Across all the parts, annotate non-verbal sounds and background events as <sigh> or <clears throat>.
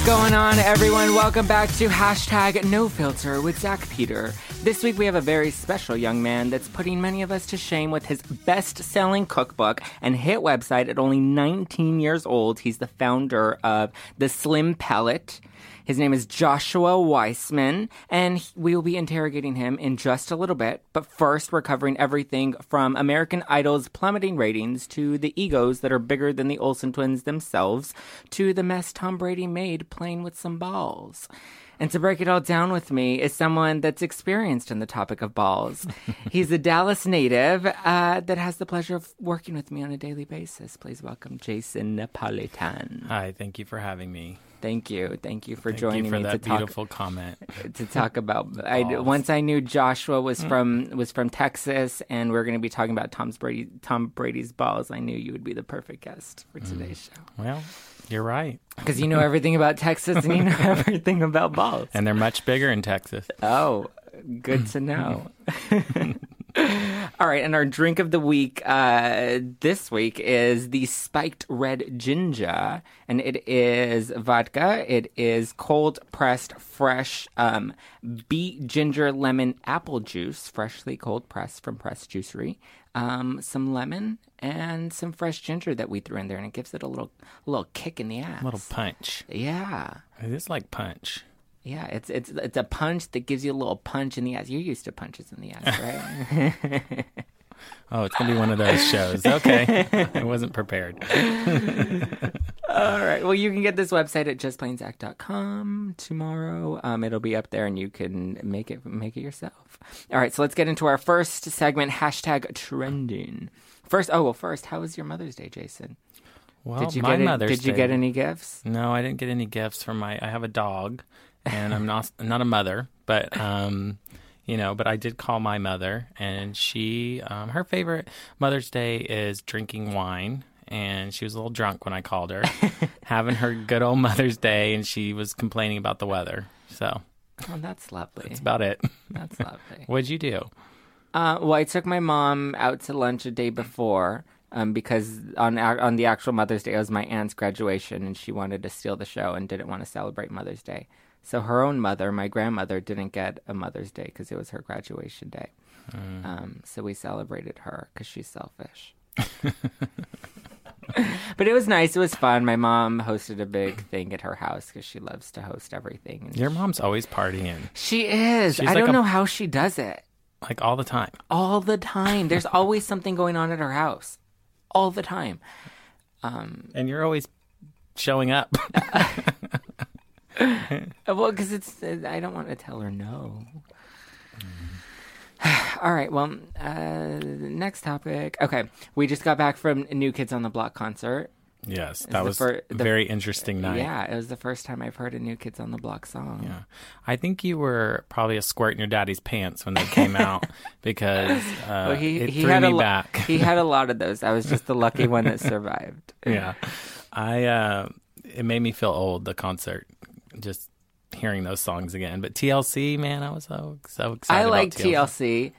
What's going on, everyone? Welcome back to hashtag No Filter with Zack Peter. This week we have a very special young man that's putting many of us to shame with his best-selling cookbook and hit website at only 19 years old. He's the founder of the Slim Palate. His name is Joshua Weissman, and we will be interrogating him in just a little bit. But first, we're covering everything from American Idol's plummeting ratings to the egos that are bigger than the Olsen twins themselves to the mess Tom Brady made playing with some balls. And to break it all down with me is someone that's experienced in the topic of balls. <laughs> He's a Dallas native uh, that has the pleasure of working with me on a daily basis. Please welcome Jason Napolitan. Hi, thank you for having me. Thank you, thank you for Thank joining you for me that to talk beautiful comment. <laughs> to talk about. <laughs> I, once I knew Joshua Mm. was from was from Texas, and we are going to be talking about Tom's Brady Tom Brady's balls. I knew you would be the perfect guest for Mm. today's show Well, you're right. because you know everything about Texas and you know <laughs> everything about balls. And they're much bigger in Texas. Oh, good to know. All right, and our drink of the week uh, this week is the spiked red ginger, and it is vodka. It is cold pressed, fresh um, beet ginger lemon apple juice, freshly cold pressed from Press Juicery. Um, some lemon and some fresh ginger that we threw in there, and it gives it a little, a little kick in the ass. A little punch. yeah. It is like punch. Yeah, it's it's it's a punch that gives you a little punch in the ass. You're used to punches in the ass, <laughs> right? <laughs> Oh, it's gonna be one of those shows. Okay, <laughs> I wasn't prepared. All right. Well, you can get this website at justplainzack.com tomorrow. Um, it'll be up there, and you can make it make it yourself. All right. So let's get into our first segment. Hashtag trending. First, oh well. First, how was your Mother's Day, Jason? Well, Did you my get Mother's Did you Day- get any gifts? No, I didn't get any gifts from my. I have a dog, and I'm not not a mother, but um, you know, but I did call my mother, and she, um, her favorite Mother's Day is drinking wine, and she was a little drunk when I called her, <laughs> having her good old Mother's Day, and she was complaining about the weather. So Oh, that's lovely. that's about it. That's <laughs> lovely. What'd you do? Uh, well, I took my mom out to lunch a day before. Um, because on on the actual Mother's Day, it was my aunt's graduation, and she wanted to steal the show and didn't want to celebrate Mother's Day. So her own mother, my grandmother, didn't get a Mother's Day because it was her graduation day. Um, so we celebrated her because she's selfish. <laughs> but it was nice. It was fun. My mom hosted a big thing at her house because she loves to host everything. Your mom's always partying, she is. She's I like don't a- know how she does it like all the time. all the time. There's always something going on at her house, all the time. And you're always showing up. <laughs> <laughs> Well, because it's I don't want to tell her no. <sighs> all right. Well, uh, next topic. Okay, we just got back from New Kids on the Block concert. yes, that was fir- the- very interesting night. Yeah, it was the first time I've heard a New Kids on the Block song. Yeah. I think you were probably a squirt in your daddy's pants when they came <laughs> out because uh, Well, he it he threw had me a lo- back. he had a <laughs> lot of those. I was just the lucky one that survived. yeah. I uh, it made me feel old the concert just hearing those songs again. But TLC, man, I was so so excited. I like TLC.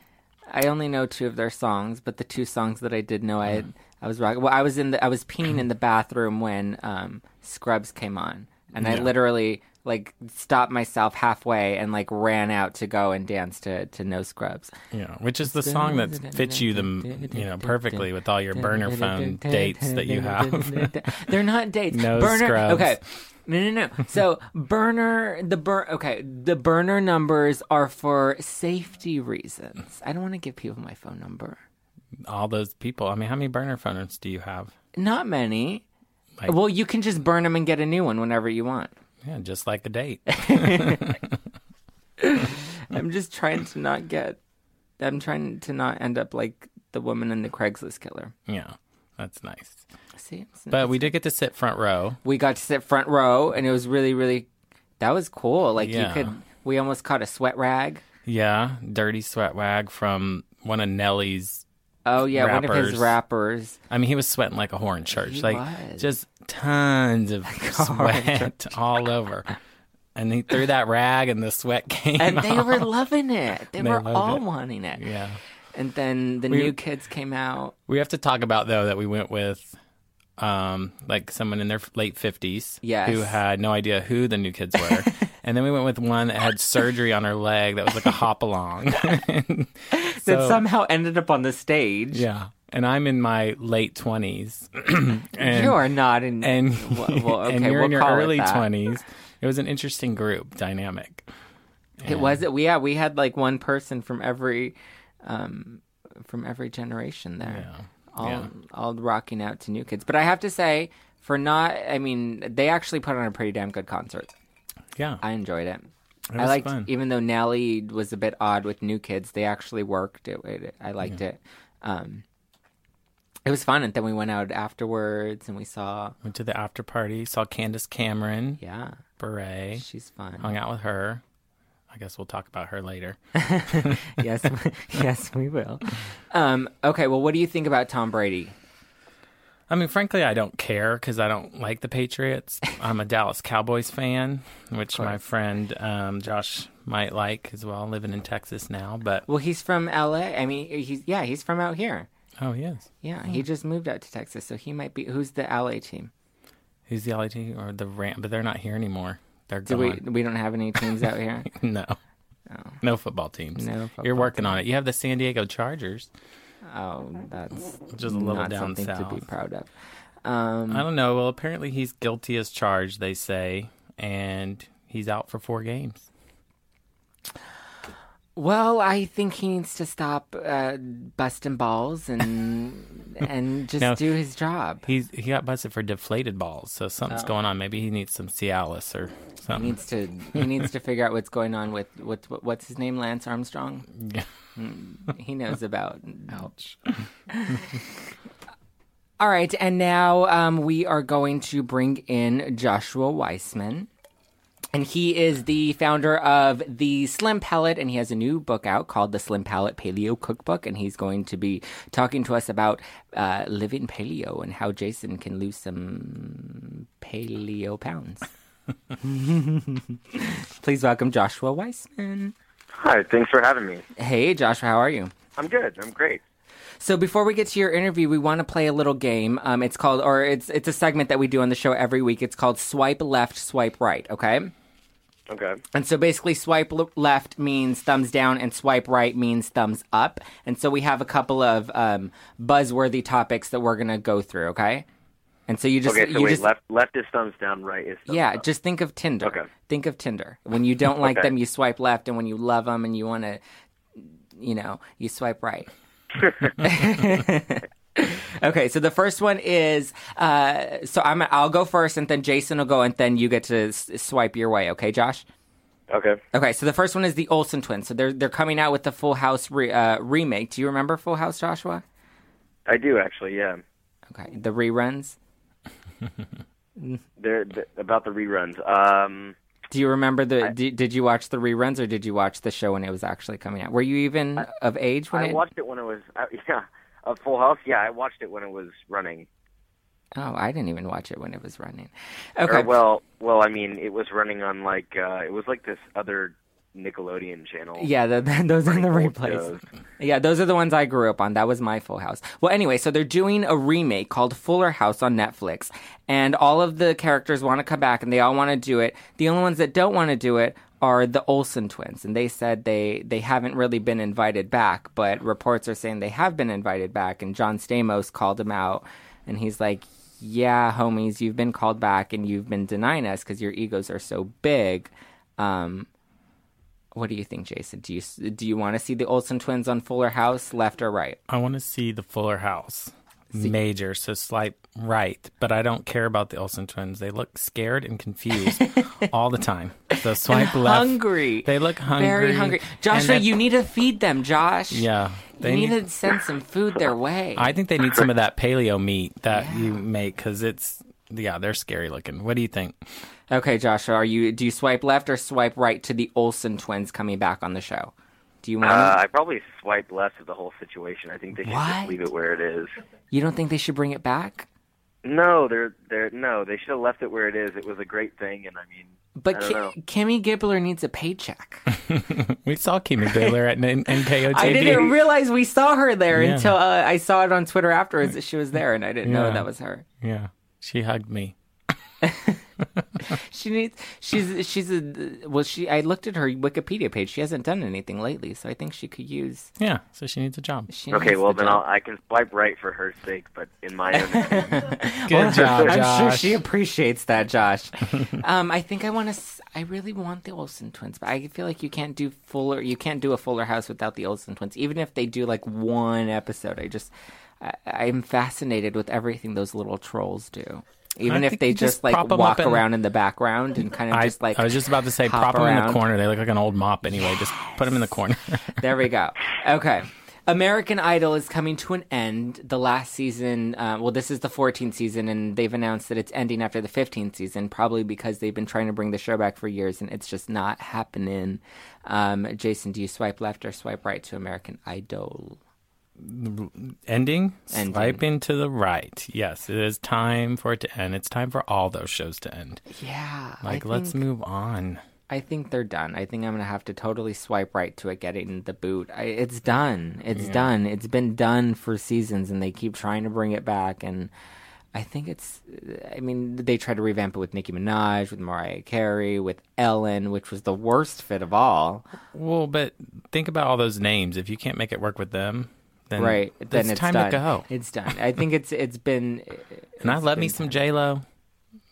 I only know two of their songs, but the two songs that I did know, I had, I was rock. Well, I was in the I was peeing in the bathroom when um, Scrubs came on, and I literally like stopped myself halfway and like ran out to go and dance to to No Scrubs. Yeah, which is the song that fits you the you know perfectly with all your burner phone dates that you have. <laughs> They're not dates. <laughs> No burner. scrubs. Okay. No, no, no. <laughs> So burner the bur okay, the burner numbers are for safety reasons. I don't want to give people my phone number. all those people. I mean, how many burner phones do you have? Not many. Like- well, you can just burn them and get a new one whenever you want. Yeah, just like a date. <laughs> I'm just trying to not get. I'm trying to not end up like the woman in the Craigslist killer. yeah, that's nice. See, But we did get to sit front row. we got to sit front row, and it was really, really. That was cool. Like Yeah. you could. We almost caught a sweat rag. Yeah, dirty sweat rag from one of Nelly's. Oh yeah, one of his Rappers. rappers. I mean, he was sweating like a horn church. He like was. just tons of <laughs> sweat <laughs> all over. And he threw that rag, and the sweat came. And they off. were loving it. They, They were all it. wanting it. Yeah. And then the We- new kids came out. We have to talk about though that we went with um like someone in their late 50s Yes. who had no idea who the new kids were. <laughs> and then we went with one that had surgery on her leg that was like a hop along. <laughs> that somehow ended up on the stage. yeah. And I'm in my late 20s. <clears throat> and, you are not in. and, well, <laughs> okay, and you're we'll in your early 20s. It was an interesting group dynamic. It was it. Yeah, we had like one person from every, um, from every generation there. Yeah. all Yeah. all rocking out to new kids. But I have to say, for not, I mean, they actually put on a pretty damn good concert. Yeah. I enjoyed it. It I liked, fun. even though Nelly was a bit odd with new kids, they actually worked. It, it, I liked it. Um, it was fun, and then we went out afterwards, and we saw, Went to the after party, saw Candace Cameron, yeah, Bure, she's fun. hung out with her. I guess we'll talk about her later. <laughs> yes, <laughs> yes, we will. Um, okay, well, what do you think about Tom Brady? I mean, frankly, I don't care because I don't like the Patriots. I'm a Dallas Cowboys fan, which my friend um, Josh might like as well, living in Texas now. But Well, he's from L.A. I mean, he's yeah, he's from out here. oh, he is. Yeah, he just moved out to Texas, so he might be. Who's the LA team? Who's the LA team or the Ram? But they're not here anymore. They're Do gone. we? We don't have any teams out here. <laughs> No. No football teams. No You're football working on it. You have the San Diego Chargers. Oh, that's Which is a little not down something to be proud of. Um, I don't know. Well, apparently he's guilty as charged, they say, and he's out for four games. Well, I think he needs to stop uh, busting balls and <laughs> and just No. do his job. He's he got busted for deflated balls, so something's going on. Maybe he needs some Cialis or He something. needs to he needs to <laughs> figure out what's going on with with what's his name, Lance Armstrong. Yeah. He knows about. <laughs> Ouch. All right, and now um, we are going to bring in Joshua Weissman. And he is the founder of the Slim Palate, and he has a new book out called the Slim Palate Paleo Cookbook. And he's going to be talking to us about uh, living paleo and how Jason can lose some paleo pounds. <laughs> Please welcome Joshua Weissman. Hi, thanks for having me. Hey, Joshua, how are you? I'm good. I'm great. So before we get to your interview, we want to play a little game. Um, it's called, or it's it's a segment that we do on the show every week. It's called Swipe Left, Swipe Right. Okay. Okay. And so basically, swipe left means thumbs down, and swipe right means thumbs up. And so we have a couple of um, buzzworthy topics that we're gonna go through. Okay. And so you just Okay, so you wait, just left left is thumbs down, right is thumbs yeah, up. just think of Tinder. Okay. Think of Tinder. When you don't like Okay. them, you swipe left, and when you love them and you want to, you know, you swipe right. <laughs> <laughs> okay, so the first one is uh, so I'm I'll go first, and then Jason will go, and then you get to s- swipe your way. Okay, Josh. Okay. Okay, so the first one is the Olsen twins. So they're they're coming out with the Full House re- uh, remake. Do you remember Full House, Joshua? I do actually, yeah. Okay, the reruns. <laughs> They're, th about the reruns. Um Do you remember the? did, did you watch the reruns or did you watch the show when it was actually coming out? Were you even of age when I it? watched it when it was uh, <laughs> yeah, a Full House. Yeah, I watched it when it was running. Oh, I didn't even watch it when it was running. Or, Okay. well, well, I mean, it was running on like uh it was like this other Nickelodeon channel. Yeah, the, <laughs> the, those are the replays. Yeah, those are the ones I grew up on. That was my Full House. Well, anyway, so they're doing a remake called Fuller House on Netflix, and all of the characters want to come back, and they all want to do it. The only ones that don't want to do it are the Olsen twins, and they said they they haven't really been invited back, but reports are saying they have been invited back, and John Stamos called them out, and he's like. Yeah, homies, you've been called back and you've been denying us because your egos are so big. Um, what do you think, Jason? Do you do you want to see the Olsen twins on Fuller House, left or right? I want to see the Fuller House. Major, so swipe right. But I don't care about the Olsen twins. They look scared and confused <laughs> all the time. So swipe left. hungry. They look hungry. Very hungry. Joshua, you need to feed them, Josh. Yeah. you They need, need, to send some food their way. I think they need some of that paleo meat that you make because it's, yeah, they're scary looking. What do you think? okay, Joshua, are you? Do you swipe left or swipe right to the Olsen twins coming back on the show? Do you want? Uh, I probably swipe left of the whole situation. I think they should What? just leave it where it is. you don't think they should bring it back? No, they're they're no. They should have left it where it is. It was a great thing, and I mean, But I don't Ki- know. Kimmy Gibbler needs a paycheck. <laughs> We saw Kimmy Baylor at N- NKOTB. I didn't realize we saw her there Yeah. until uh, I saw it on Twitter afterwards that she was there, and I didn't know that was her. Yeah. She hugged me. <laughs> She needs. She's. She's a. Well, she. I looked at her Wikipedia page. She hasn't done anything lately, so I think she could use. Yeah. So she needs a job. She okay, well the then I'll. I can swipe right for her sake, but in my own, opinion, <laughs> <laughs> Good job, I'm Josh. sure she appreciates that, Josh. um, I think I want to. I really want the Olsen twins, but I feel like you can't do Fuller. You can't do a Fuller House without the Olsen twins, even if they do like one episode. I just. I, I'm fascinated with everything those little trolls do. Even I if they just, just like walk in- around in the background and kind of I, just like I was just about to say, prop them in the corner. They look like an old mop anyway. Just put them in the corner. <laughs> There we go. Okay. American Idol is coming to an end. The last season, uh, well, this is the 14th season, and they've announced that it's ending after the 15th season, probably because they've been trying to bring the show back for years, and it's just not happening. Um, Jason, do you swipe left or swipe right to American Idol? Ending? Ending. Swiping to the right. Yes, it is time for it to end. It's time for all those shows to end. Yeah. Like, I let's move on. I think they're done. I think I'm gonna have to totally swipe right to it getting the boot. I, it's done. It's done. It's been done for seasons, and they keep trying to bring it back. And I think it's. I mean, they tried to revamp it with Nicki Minaj, with Mariah Carey, with Ellen, which was the worst fit of all. Well, but think about all those names. If you can't make it work with them, then right? Then it's, it's time done. to go. It's done. I think it's it's been. And I love me some done. J Lo,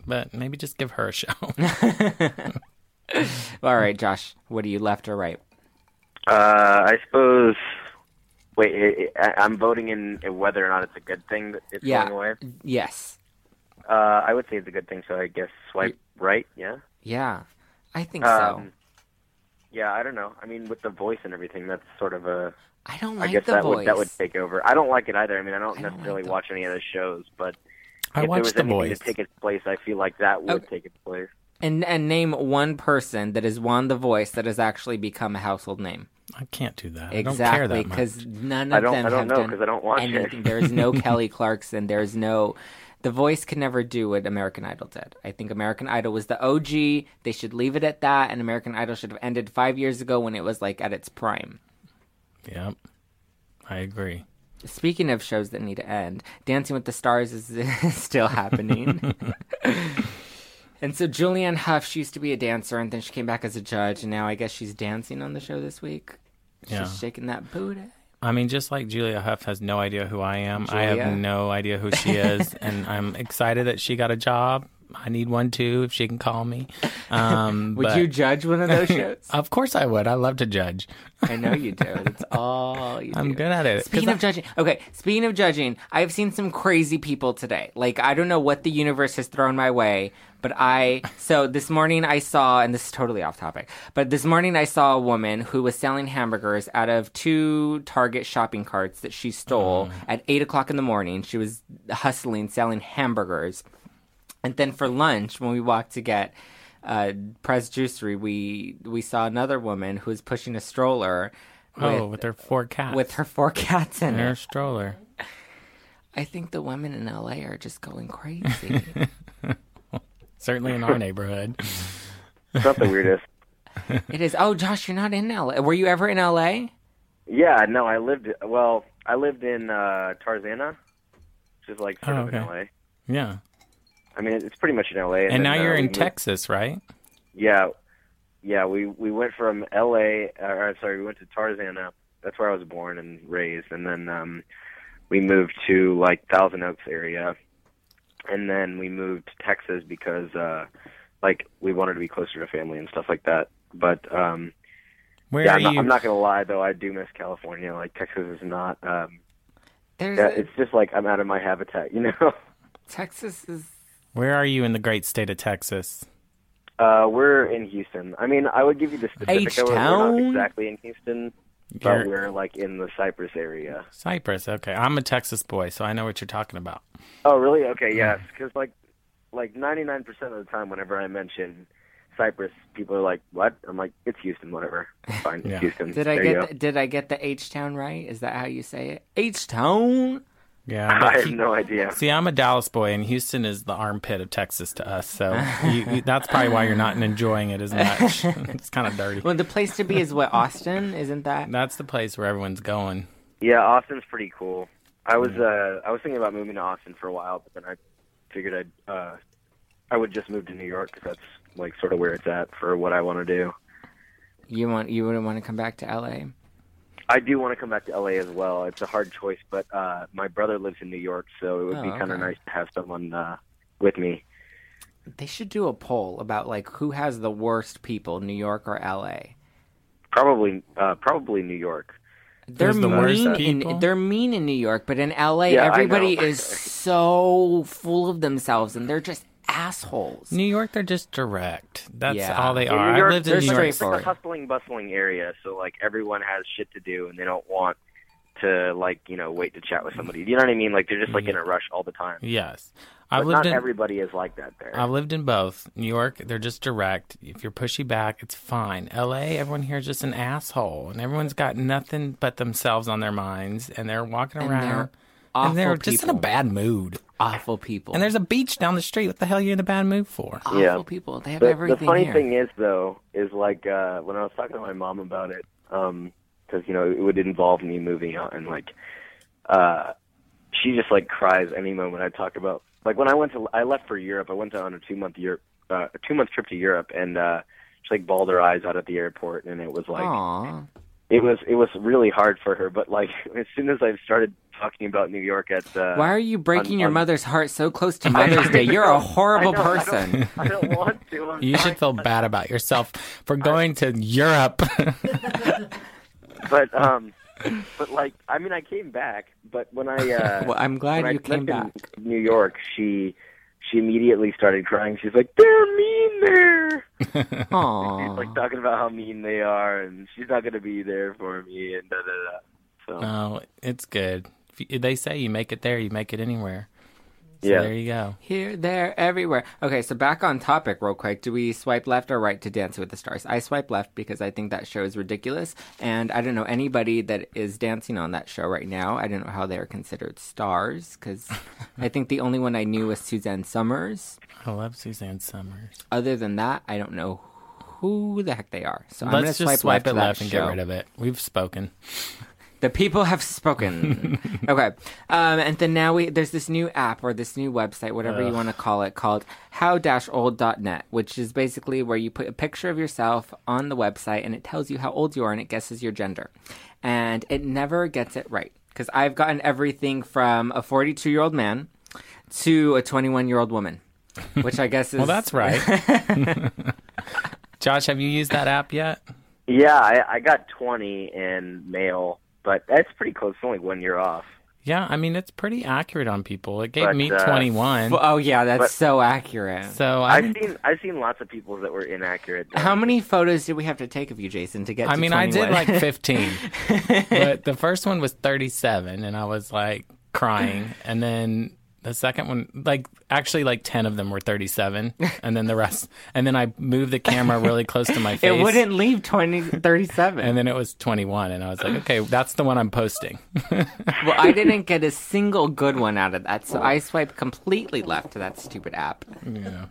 but maybe just give her a show. <laughs> <laughs> All right, Josh. What are you, left or right? uh, I suppose. Wait, I, I- I'm voting in whether or not it's a good thing that it's Yeah. going away. Yes. Uh, I would say it's a good thing, so I guess swipe right. Yeah. Yeah. I think so. Um, yeah, I don't know. I mean, with the voice and everything, that's sort of a. I don't I like guess the that voice. would that would take over. I don't like it either. I mean, I don't I don't necessarily like the- watch any of the shows, but I if there was watched The anything Voice. to take its place, I feel like that would Okay. take its place. And and name one person that has won the voice that has actually become a household name. I can't do that. I Exactly, don't care that much. because none I of don't- them I don't have know, done 'cause I don't watch it. anything. There is no <laughs> Kelly Clarkson. There's no. The Voice can never do what American Idol did. I think American Idol was the OG. They should leave it at that, and American Idol should have ended five years ago when it was like at its prime. Yep, I agree. Speaking of shows that need to end, Dancing with the Stars is, <laughs> still happening. <laughs> and so Julianne Hough, she used to be a dancer, and then she came back as a judge, and now I guess she's dancing on the show this week. Yeah. She's shaking that booty. I mean, just like Julia Hough has no idea who I am, I have no idea who she is, <laughs> and I'm excited that she got a job. I need one too if she can call me. <laughs> Um, Would but- you judge one of those <laughs> shows? Of course I would. I love to judge. I know you do. <laughs> It's all you. I'm good at it. Speaking I- of judging, okay. Speaking of judging, I've seen some crazy people today. Like I don't know what the universe has thrown my way, but I so this morning I saw, and this is totally off topic, but this morning I saw a woman who was selling hamburgers out of two Target shopping carts that she stole Mm. at eight o'clock in the morning. She was hustling, selling hamburgers, and then for lunch when we walked to get. Uh, Press Juicery, we we saw another woman who was pushing a stroller oh, with her four cats. with her four cats in and her it. stroller. I think the women in LA are just going crazy. <laughs> Certainly in our neighborhood. It's not the weirdest. <laughs> it is. Oh, Josh, you're not in LA. Were you ever in LA? Yeah, no, I lived. Well, I lived in uh, Tarzana, which is like sort Oh, of in. LA. Yeah. I mean, it's pretty much in LA. And then, now uh, you're we in moved- Texas, right? Yeah, yeah. We we went from L.A. Or sorry, we went to Tarzana. That's where I was born and raised, and then um, we moved to like Thousand Oaks area, and then we moved to Texas because uh, like we wanted to be closer to family and stuff like that. But um, Where yeah, are I'm not, you? I'm not gonna lie though. I do miss California. Like Texas is not. Um, yeah, a- it's just like I'm out of my habitat. <laughs> You know. Texas is. Where are you in the great state of Texas? Uh, we're in Houston. I mean, I would give you the specific. We're not H-Town? exactly in Houston, but You're- we're like in the Cypress area. Cypress, Okay, I'm a Texas boy, so I know what you're talking about. Oh, really? Okay, yes. Because like, like 99% of the time, whenever I mention Cypress, people are like, "What?" I'm like, "It's Houston, whatever. Fine, <laughs> Yeah. it's Houston." Did I There get the, did I get the H town right? Is that how you say it? H town. Yeah. <laughs> I have he- no idea. See, I'm a Dallas boy, and Houston is the armpit of Texas to us. So you, you, that's probably why you're not enjoying it as much. <laughs> <laughs> it's kind of dirty. Well, the place to be is what Austin, isn't that? That's the place where everyone's going. Yeah, Austin's pretty cool. I was uh, I was thinking about moving to Austin for a while, but then I figured I'd uh, I would just move to New York because that's like sort of where it's at for what I want to do. You want you wouldn't want to come back to LA? I do want to come back to LA as well. It's a hard choice, but uh, my brother lives in New York, so it would be Oh, kind of okay. nice to have someone uh, with me. They should do a poll about like who has the worst people, New York or LA. Probably, uh, probably New York. They're Who's the mean in they're mean in New York, but in LA Yeah, everybody is so full of themselves and they're just assholes. New York, they're just direct. That's Yeah. all they In are. New York, I lived in New York. It's like a hustling, bustling area, so like everyone has shit to do, and they don't want to like you know wait to chat with somebody. You know what I mean? Like they're just like in a rush all the time. Yes, I've not lived in. everybody is like that there. I've lived in both. New York, they're just direct. If you're pushy back, it's fine. LA, everyone here is just an asshole, and everyone's got nothing but themselves on their minds, and they're walking And around, they're awful and they're just in a bad mood. Awful people. And there's a beach down the street. What the hell are you in a bad mood for? awful Yeah. people. They have the, the funny here. thing is though is like uh when i was talking to my mom about it um because you know it would involve me moving out and like uh she just like cries any moment i talk about like when i went to i left for europe i went on a two month europe uh, a two month trip to europe and uh she like bawled her eyes out at the airport and it was like Aw. It was it was really hard for her but like <laughs> as soon as i started talking about new york at uh Why are you breaking on- your on- mother's heart so close to <laughs> Mother's Day? You're a horrible I know, I don't- person. <laughs> I don't, want to I'm You should feel bad about yourself for going to Europe. but um but like i mean i came back but when i uh Well, I'm glad you I came mentioned back. new york she she immediately started crying she's like they're mean there <laughs> she's Aww. like talking about how mean they are and she's not going to be there for me and da da da so no, it's good. You- They say you make it there, you make it anywhere. So Yeah. there you go. Here, there, everywhere. Okay, so back on topic, real quick. Do we swipe left or right to Dance with the Stars? I swipe left because I think that show is ridiculous, and I don't know anybody that is dancing on that show right now. I don't know how they are considered stars because <laughs> I think the only one I knew was Suzanne Somers. I love Suzanne Somers. Other than that, I don't know who the heck they are. So I'm Let's swipe just swipe left it left and show. get rid of it. We've spoken. The people have spoken. <laughs> okay. Um, and then now we there's this new app or this new website, whatever you want to call it, called how-old.net, which is basically where you put a picture of yourself on the website and it tells you how old you are and it guesses your gender. And it never gets it right. Because I've gotten everything from a 42 year old man to a 21 year old woman, which I guess <laughs> is. Well, that's right. <laughs> Josh, have you used that app yet? yeah I, I got 20 in male but that's pretty close it's only one year off Yeah, I mean it's pretty accurate on people. It gave But, me uh, 21. Well, oh, yeah, that's But- so accurate. so I i've seen i've seen lots of people that were inaccurate though. How many photos did we have to take of you, Jason, to get I to mean, I did 21? like 15, <laughs> but the first one was 37, and I was like crying. And then the second one, like actually, like 10 of them were 37, <laughs> and then the rest. And then I moved the camera really close to my <laughs> face. It wouldn't leave 20, 37. And then it was 21, and I was like, okay, that's the one I'm posting. <laughs> well, I didn't get a single good one out of that, so I swiped completely left to that stupid app. yeah.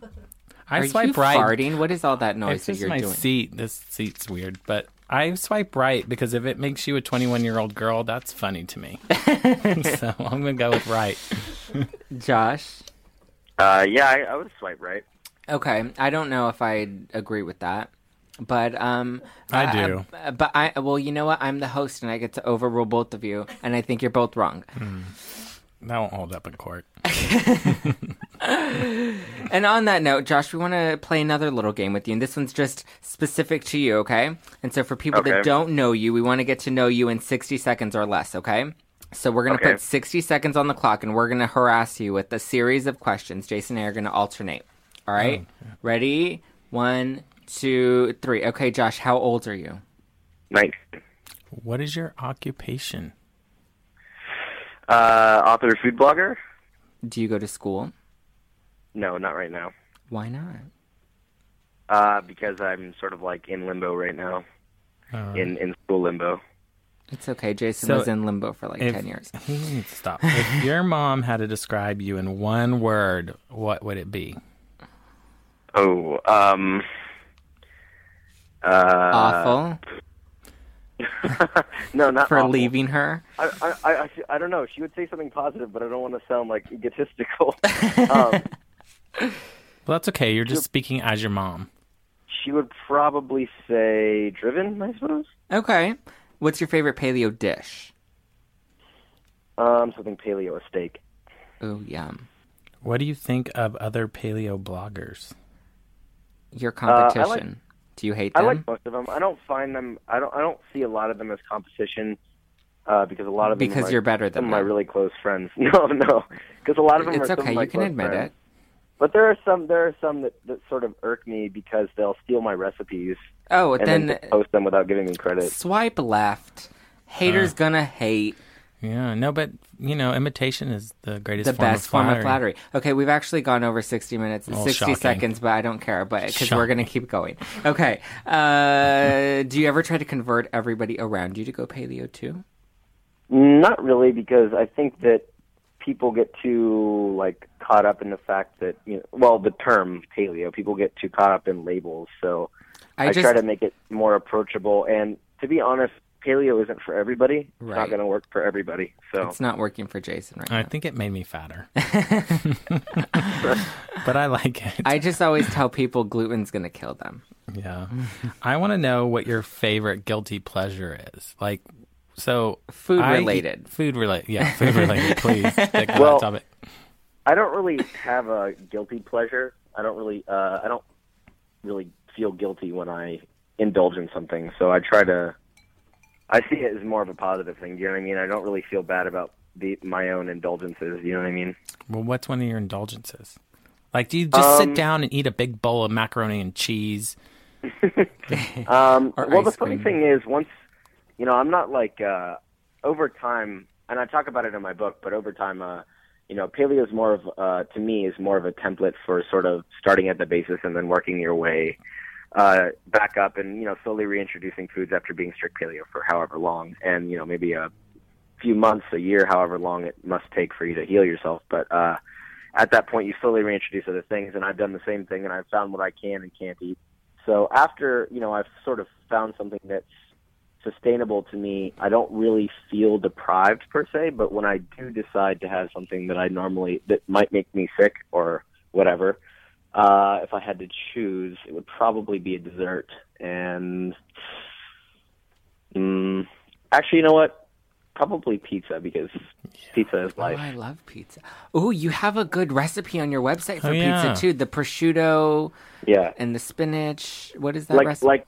I Are swipe right. farting? What is all that noise It's that just you're my doing? seat. This seat's weird, but I swipe right because if it makes you a 21 year old girl, that's funny to me. so I'm gonna go with right. <laughs> Josh. Uh, yeah, I, I would swipe right. Okay, I don't know if I agree with that, but um, I uh, do. uh, but I well, you know what? I'm the host, and I get to overrule both of you, and I think you're both wrong. That won't hold up in court. <laughs> And on that note, Josh, we want to play another little game with you, and this one's just specific to you, okay? And so for people that don't know you, we want to get to know you in 60 seconds or less, okay? So we're going to Okay. put 60 seconds on the clock, and we're going to harass you with a series of questions. Jason and I are going to alternate. All right? Ready? One, two, three. Okay, Josh, how old are you? Nice. What is your occupation? Uh, author, food blogger? Do you go to school? No, not right now. Why not? Uh, because I'm sort of like in limbo right now, Uh, in in school limbo. It's okay. Jason So, was in limbo for like if- 10 years. <laughs> He needs to stop. If your mom had to describe you in one word, what would it be? Oh, um, uh, Awful <laughs> no, not <laughs> for awful. leaving her. I, I, I, I, I don't know. She would say something positive, but I don't want to sound like egotistical. um, Well, that's okay. You're just speaking as your mom. she would probably say driven, I suppose. Okay. What's your favorite paleo dish? Um, something paleo, a steak. Oh, yum. What do you think of other paleo bloggers? Your Uh, like- competition. Do you hate them? I like most of them. I don't find them. I don't. I don't see a lot of them as competition. Uh, because a lot of them because are you're better some than my really close friends. <laughs> No, no, because a lot of them It's are some okay. my You can admit friends. it. But there are some. There are some that, that sort of irk me because they'll steal my recipes Oh, and then, then, post them without giving me credit. swipe left. Haters gonna hate Yeah, no, but you know, imitation is the greatest the form best of form flattery. of flattery. Okay, we've actually gone over 60 minutes and Oh, 60 shocking. seconds, but I don't care, but because we're gonna keep going. Okay. Uh, do you ever try to convert everybody around you to go paleo too? Not really, because I think that people get too like caught up in the fact that you know, well, the term paleo. People get too caught up in labels, so I, I, just try to make it more approachable. And to be honest, paleo isn't for everybody. It's Right. not going to work for everybody. So it's not working for Jason right now. I now. think it made me fatter, <laughs> <laughs> but I like it. I just always tell people gluten's gonna kill them. Yeah. I want to know what your favorite guilty pleasure is. Like, so Food I- related. Food related. Yeah, food related. Please <laughs> stick Well- that topic. I don't really have a guilty pleasure. I don't really. Uh, I don't really feel guilty when I indulge in something. So I try to. I see it as more of a positive thing. Do you know what I mean? I don't really feel bad about the my own indulgences. You know what I mean? Well, what's one of your indulgences? Like, do you just sit Um, down and eat a big bowl of macaroni and cheese? <laughs> <laughs> Um, well, the funny cream. thing is, once you know, I'm not like uh, over time, and I talk about it in my book. But over time, uh, you know, paleo is more of uh, to me is more of a template for sort of starting at the basis and then working your way uh, back up, and you know, slowly reintroducing foods after being strict paleo for however long, and you know, maybe a few months, a year, however long it must take for you to heal yourself. But uh, at that point, you slowly reintroduce other things, and I've done the same thing, and I've found what I can and can't eat. So after you know I've sort of found something that's sustainable to me, I don't really feel deprived per se. But when I do decide to have something that I normally that might make me sick or whatever, uh, if I had to choose, it would probably be a dessert. And mm, actually, you know what? Probably pizza because pizza is Oh, life. I love pizza. Oh, you have a good recipe on your website for Oh, yeah. pizza too. The prosciutto Yeah, and the spinach. What is that like recipe? like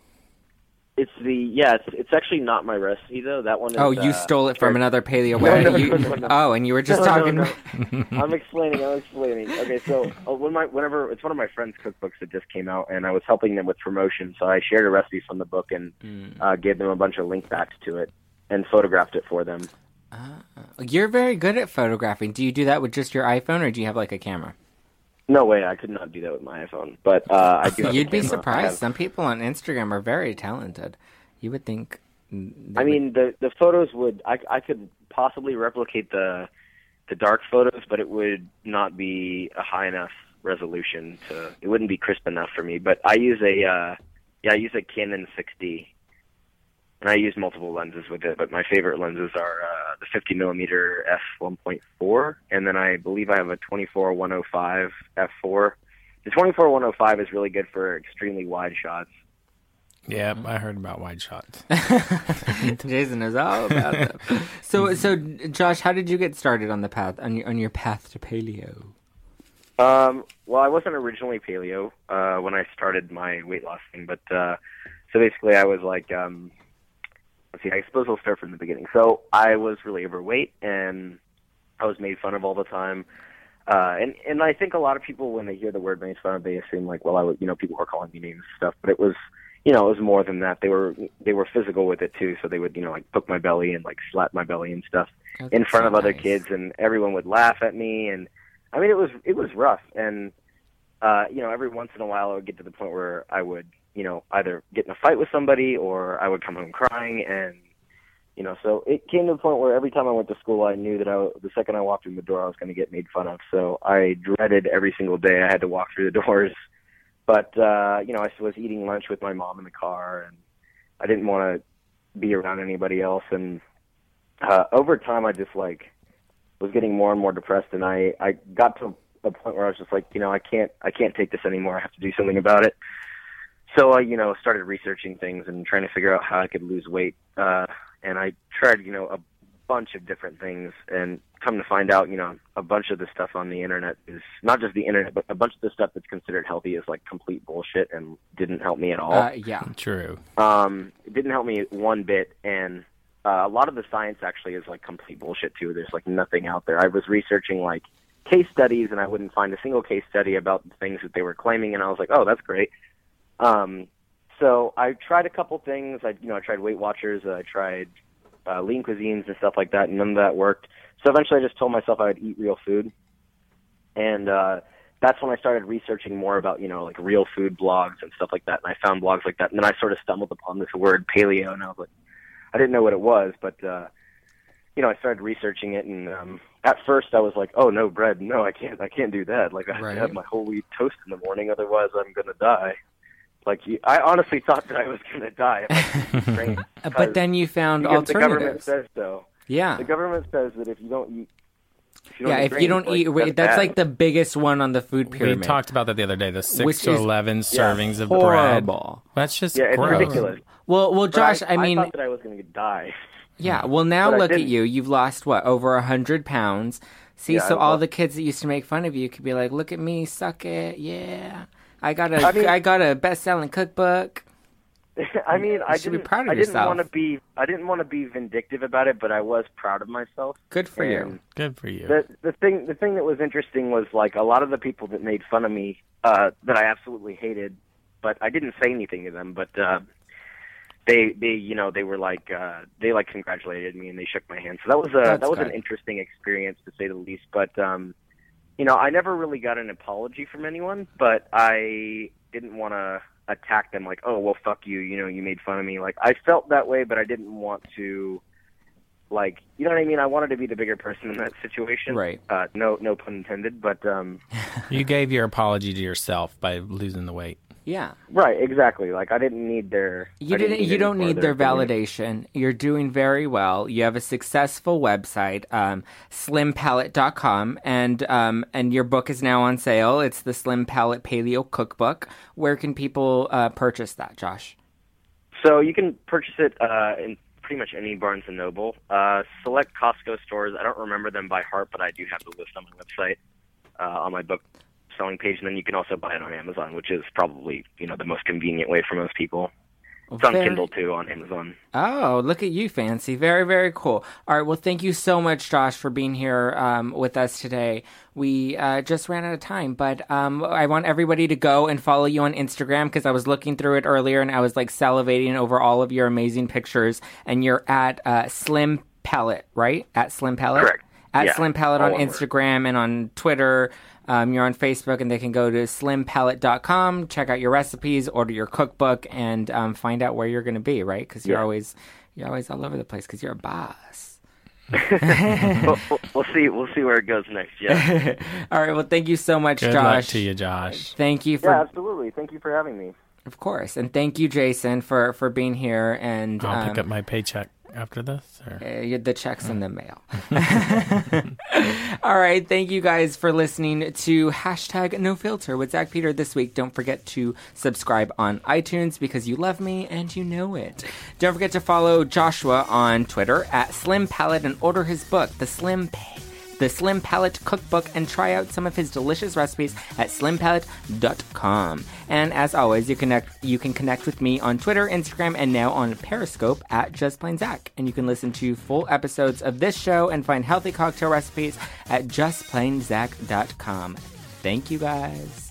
it's the yeah. It's it's actually not my recipe though. That one. Is, oh, you uh, stole it from another paleo <laughs> No, no, no, no. Oh, and you were just talking. <laughs> I'm explaining. I'm explaining. Okay, so uh, when my whenever it's one of my friends' cookbooks that just came out, and I was helping them with promotion, so I shared a recipe from the book and Mm. uh, gave them a bunch of link backs to it and photographed it for them. You're very good at photographing. Do you do that with just your iPhone, or do you have like a camera? No way, I could not do that with my iPhone, but uh, I do. You'd be surprised. have- Some people on Instagram are very talented. You would think. I would- mean, the the photos would I I could possibly replicate the the dark photos, but it would not be a high enough resolution to. It wouldn't be crisp enough for me. But I use a uh, yeah, I use a Canon 6D, and I use multiple lenses with it. But my favorite lenses are uh, the 50 millimeter f 1.4, and then I believe I have a 24 105 f4. The 24 105 is really good for extremely wide shots. Yeah, I heard about wide shots. <laughs> Jason knows all about them. So, so Josh, how did you get started on the path on your on your path to paleo? Um, well, I wasn't originally paleo uh, when I started my weight loss thing, but uh, so basically, I was like, um, let's see, I suppose I'll start from the beginning. So I was really overweight, and I was made fun of all the time. Uh, and and I think a lot of people, when they hear the word made fun of, they assume like, well, I would, you know, people were calling me names and stuff, but it was you know, it was more than that. They were they were physical with it too. So they would, you know, like poke my belly and like slap my belly and stuff Oh, in front so of other nice. kids, and everyone would laugh at me. And I mean, it was it was rough. And uh, you know, every once in a while, I would get to the point where I would, you know, either get in a fight with somebody or I would come home crying. And you know, so it came to the point where every time I went to school, I knew that I, the second I walked in the door, I was going to get made fun of. So I dreaded every single day I had to walk through the <laughs> doors. But uh, you know, I was eating lunch with my mom in the car, and I didn't want to be around anybody else. And uh, over time, I just like was getting more and more depressed, and I I got to a point where I was just like, you know, I can't I can't take this anymore. I have to do something about it. So I, you know, started researching things and trying to figure out how I could lose weight. Uh, and I tried, you know, a bunch of different things, and come to find out, you know, a bunch of the stuff on the internet is not just the internet, but a bunch of the stuff that's considered healthy is like complete bullshit and didn't help me at all. Uh, yeah. True. Um, it didn't help me one bit, and uh, a lot of the science actually is like complete bullshit too. There's like nothing out there. I was researching like case studies, and I wouldn't find a single case study about the things that they were claiming, and I was like, oh, that's great. Um, so I tried a couple things. I, you know, I tried Weight Watchers. I tried uh, lean cuisines and stuff like that, and none of that worked. So eventually, I just told myself I would eat real food, and uh, that's when I started researching more about you know like real food blogs and stuff like that. And I found blogs like that, and then I sort of stumbled upon this word paleo, and I was like, I didn't know what it was, but uh, you know, I started researching it, and um, at first I was like, oh no, bread, no, I can't, I can't do that. Like I have Right. to have my whole wheat toast in the morning, otherwise I'm gonna die. Like I honestly thought that I was gonna die if I didn't eat grain. Uh, But then you found because the government says so. Yeah. The government says that if you don't eat, if you don't Yeah, eat if you don't like, eat, wait, that's bad. like the biggest one on the food pyramid. We talked about that the other day. The six Which to is eleven servings of bread. horrible. That's just yeah, it's ridiculous. Well, well, Josh, I, I, mean, thought that I was gonna die. <laughs> yeah. Well, now but look at you. You've lost what over a hundred pounds. See, Yeah, so all the kids that used to make fun of you could be like, "Look at me, suck it, yeah." I got a I, mean- got a best-selling cookbook. <laughs> I mean, I should be didn't. proud of I didn't want to be. I didn't want to be vindictive about it, but I was proud of myself. Good for you. Good for you. The the thing the thing that was interesting was like a lot of the people that made fun of me uh, that I absolutely hated, but I didn't say anything to them. But uh, they they you know they were like uh, they like congratulated me and they shook my hand. So that was a That's that was an interesting experience to say the least. But um, you know I never really got an apology from anyone, but I didn't want to attack them like oh well fuck you you know you made fun of me like I felt that way, but I didn't want to like you know what I mean. I wanted to be the bigger person in that situation. Right. Uh, no, no pun intended. But um, <laughs> you gave your apology to yourself by losing the weight. Yeah. right, exactly. Like I didn't need their. You I didn't. need You don't need their validation. You're doing very well. You have a successful website, um, SlimPalate.com, and um, and your book is now on sale. It's the Slim Palate Paleo Cookbook. Where can people uh, purchase that, Josh? So you can purchase it uh, in pretty much any Barnes and Noble. Uh, select Costco stores. I don't remember them by heart, but I do have the list on my website uh, on my book selling page, and then you can also buy it on Amazon, which is probably you know the most convenient way for most people. It's on Very- Kindle too on Amazon. Oh, look at you, fancy. Very, very cool. All right. Well, thank you so much, Josh, for being here um, with us today. We uh, just ran out of time, but um, I want everybody to go and follow you on Instagram because I was looking through it earlier and I was like salivating over all of your amazing pictures. And you're at uh, Slim Palate, right? At Slim Palate? Correct. At Yeah, Slim Palate on all one word. Instagram and on Twitter. Um, you're on Facebook, and they can go to slimpalate.com, check out your recipes, order your cookbook, and um, find out where you're going to be, right? Because you're Yeah. always you're always all over the place because you're a boss. <laughs> we'll, we'll, we'll see. We'll see where it goes next. Yeah. <laughs> All right. Well, thank you so much, Good Josh. luck to you, Josh. Thank you for, yeah, absolutely. Thank you for having me. of course, and thank you, Jason, for for being here. And I'll um, pick up my paycheck after this. Or... uh, the checks in the mail. <laughs> <laughs> All right. Thank you guys for listening to hashtag No Filter with Zack Peter this week. Don't forget to subscribe on iTunes because you love me and you know it. Don't forget to follow Joshua on Twitter at Slim Palate and order his book, The Slim Pa- the Slim Palate Cookbook, and try out some of his delicious recipes at slimpalate.com. And as always, you connect you can connect with me on Twitter, Instagram, and now on Periscope at Just Plain Zack. And you can listen to full episodes of this show and find healthy cocktail recipes at justplainzack.com. Thank you guys.